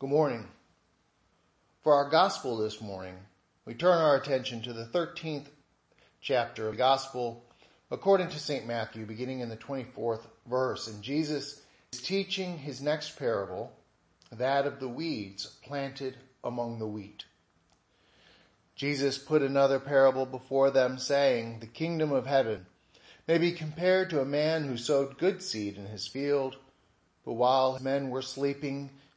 Good morning. For our gospel this morning, we turn our attention to the 13th chapter of the gospel according to St. Matthew, beginning in the 24th verse. And Jesus is teaching his next parable, that of the weeds planted among the wheat. Jesus put another parable before them saying, the kingdom of heaven may be compared to a man who sowed good seed in his field, but while men were sleeping,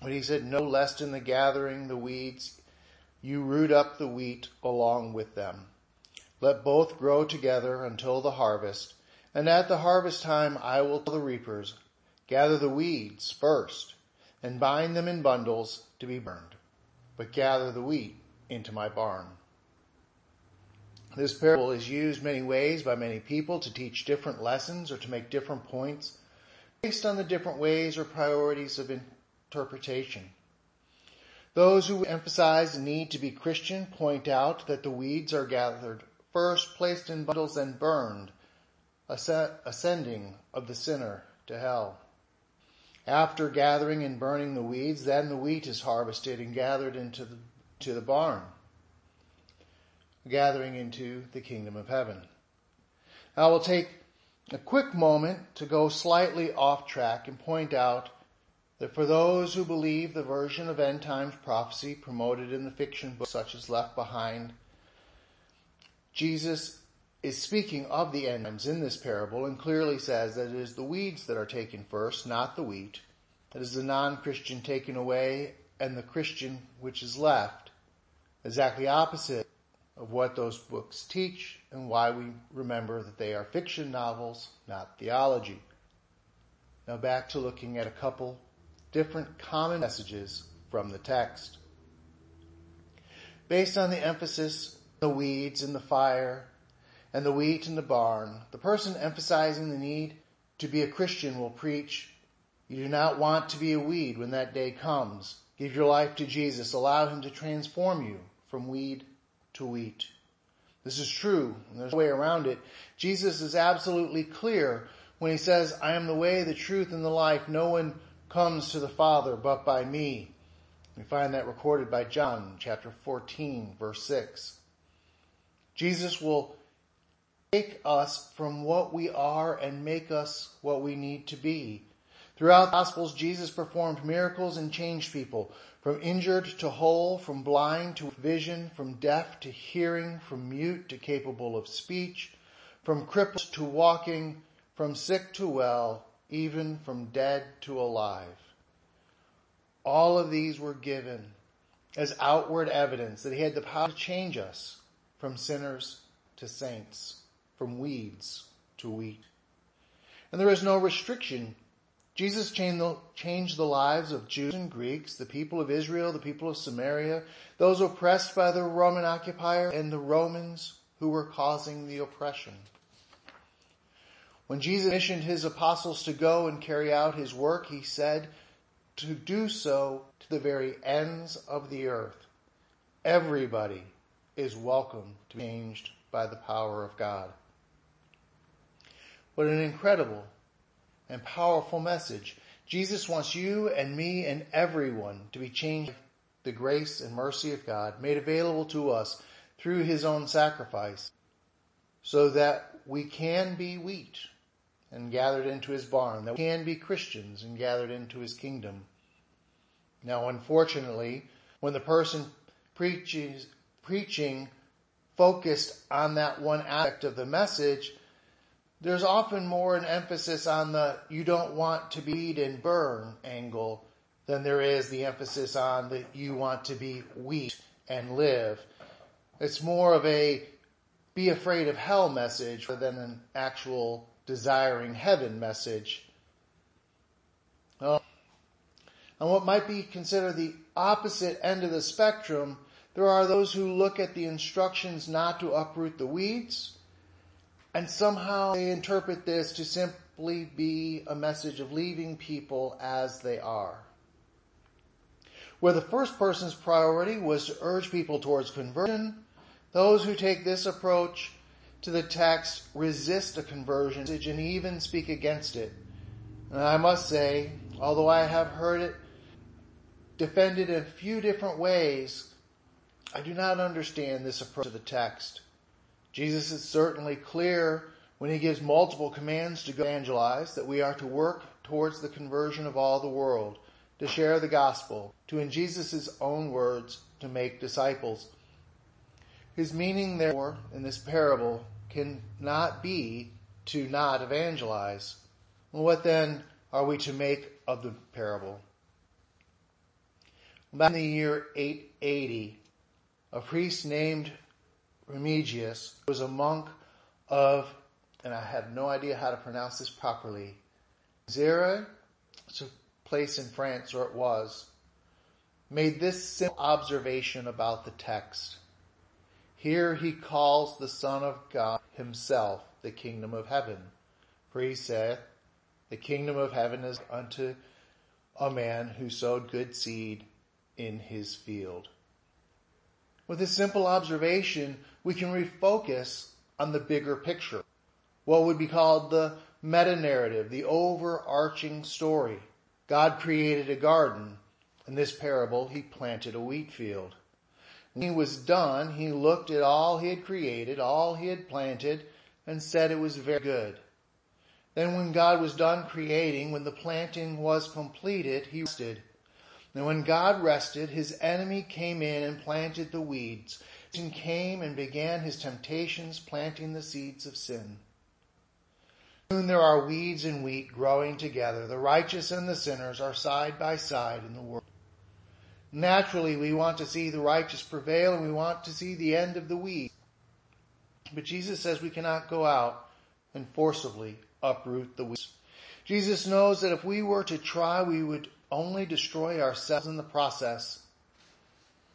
But he said, No, lest in the gathering the weeds you root up the wheat along with them. Let both grow together until the harvest, and at the harvest time I will tell the reapers, gather the weeds first, and bind them in bundles to be burned, but gather the wheat into my barn. This parable is used many ways by many people to teach different lessons or to make different points based on the different ways or priorities of interpretation. Those who emphasize the need to be Christian point out that the weeds are gathered first, placed in bundles and burned, ascending of the sinner to hell. After gathering and burning the weeds, then the wheat is harvested and gathered into the, to the barn, gathering into the kingdom of heaven. I will take a quick moment to go slightly off track and point out that for those who believe the version of end times prophecy promoted in the fiction books such as Left Behind, Jesus is speaking of the end times in this parable and clearly says that it is the weeds that are taken first, not the wheat. That is the non-Christian taken away and the Christian which is left. Exactly opposite of what those books teach and why we remember that they are fiction novels, not theology. Now back to looking at a couple different common messages from the text. Based on the emphasis, the weeds in the fire and the wheat in the barn, the person emphasizing the need to be a Christian will preach, you do not want to be a weed when that day comes. Give your life to Jesus. Allow him to transform you from weed to wheat. This is true, and there's no way around it. Jesus is absolutely clear when he says, I am the way, the truth, and the life. No one comes to the Father but by me. We find that recorded by John chapter 14 verse 6. Jesus will take us from what we are and make us what we need to be. Throughout the Gospels, Jesus performed miracles and changed people from injured to whole, from blind to vision, from deaf to hearing, from mute to capable of speech, from crippled to walking, from sick to well, even from dead to alive. All of these were given as outward evidence that he had the power to change us from sinners to saints, from weeds to wheat. And there is no restriction. Jesus changed the lives of Jews and Greeks, the people of Israel, the people of Samaria, those oppressed by the Roman occupier, and the Romans who were causing the oppression. When Jesus commissioned his apostles to go and carry out his work, he said to do so to the very ends of the earth. Everybody is welcome to be changed by the power of God. What an incredible and powerful message. Jesus wants you and me and everyone to be changed the grace and mercy of God made available to us through his own sacrifice so that we can be wheat and gathered into his barn, that we can be Christians and gathered into his kingdom. Now, unfortunately, when the person preaches, preaching focused on that one aspect of the message, there's often more an emphasis on the you don't want to be and burn angle than there is the emphasis on that you want to be wheat and live. It's more of a be afraid of hell message rather than an actual desiring heaven message. Um, well, On what might be considered the opposite end of the spectrum, there are those who look at the instructions not to uproot the weeds and somehow they interpret this to simply be a message of leaving people as they are. Where the first person's priority was to urge people towards conversion, those who take this approach to the text resist a conversion and even speak against it. And I must say, although I have heard it defended in a few different ways, I do not understand this approach to the text. Jesus is certainly clear when he gives multiple commands to evangelize that we are to work towards the conversion of all the world, to share the gospel, to in Jesus' own words, to make disciples. His meaning therefore in this parable cannot be to not evangelize. Well, what then are we to make of the parable? Back in the year 880, a priest named Remigius was a monk of, and I have no idea how to pronounce this properly, Zera, it's a place in France, or it was, made this simple observation about the text. Here he calls the Son of God himself the kingdom of heaven. For he saith, the kingdom of heaven is unto a man who sowed good seed in his field. With this simple observation, we can refocus on the bigger picture. What would be called the meta narrative, the overarching story. God created a garden. In this parable, he planted a wheat field. When he was done, he looked at all he had created, all he had planted, and said it was very good. Then when God was done creating, when the planting was completed, he rested. And when God rested, his enemy came in and planted the weeds, and came and began his temptations, planting the seeds of sin. Soon there are weeds and wheat growing together. The righteous and the sinners are side by side in the world. Naturally, we want to see the righteous prevail and we want to see the end of the weed. But Jesus says we cannot go out and forcibly uproot the weeds. Jesus knows that if we were to try, we would only destroy ourselves in the process.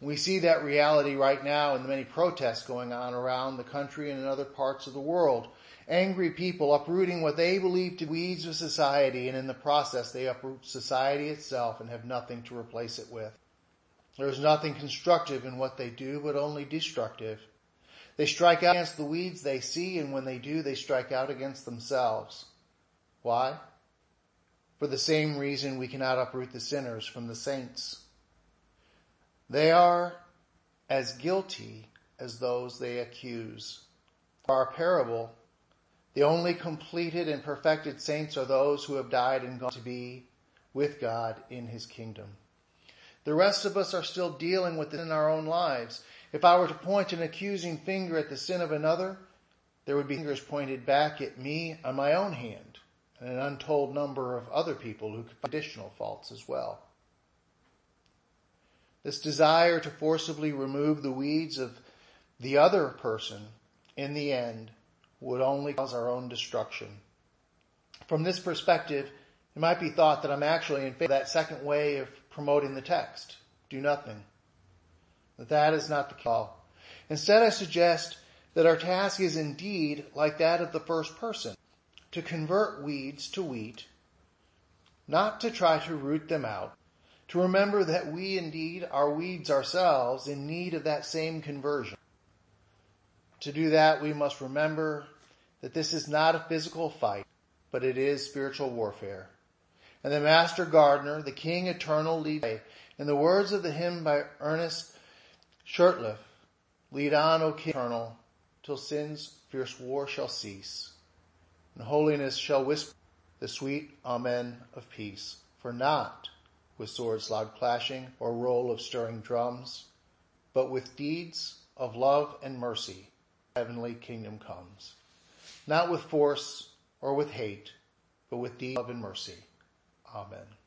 We see that reality right now in the many protests going on around the country and in other parts of the world. Angry people uprooting what they believe to be weeds of society and in the process they uproot society itself and have nothing to replace it with. There is nothing constructive in what they do, but only destructive. They strike out against the weeds they see, and when they do, they strike out against themselves. Why? For the same reason we cannot uproot the sinners from the saints. They are as guilty as those they accuse. For our parable, the only completed and perfected saints are those who have died and gone to be with God in his kingdom. The rest of us are still dealing with it in our own lives. If I were to point an accusing finger at the sin of another, there would be fingers pointed back at me on my own hand and an untold number of other people who could find additional faults as well. This desire to forcibly remove the weeds of the other person in the end would only cause our own destruction. From this perspective, it might be thought that I'm actually in favor of that second way of promoting the text. Do nothing. That is not the call. Instead, I suggest that our task is indeed like that of the first person, to convert weeds to wheat, not to try to root them out, to remember that we indeed are weeds ourselves in need of that same conversion. To do that, we must remember that this is not a physical fight, but it is spiritual warfare and the master gardener, the king eternal lead In the words of the hymn by Ernest Shurtleff, lead on, O king eternal, till sin's fierce war shall cease, and holiness shall whisper the sweet amen of peace. For not with swords loud clashing or roll of stirring drums, but with deeds of love and mercy, heavenly kingdom comes. Not with force or with hate, but with deeds of love and mercy. Amen.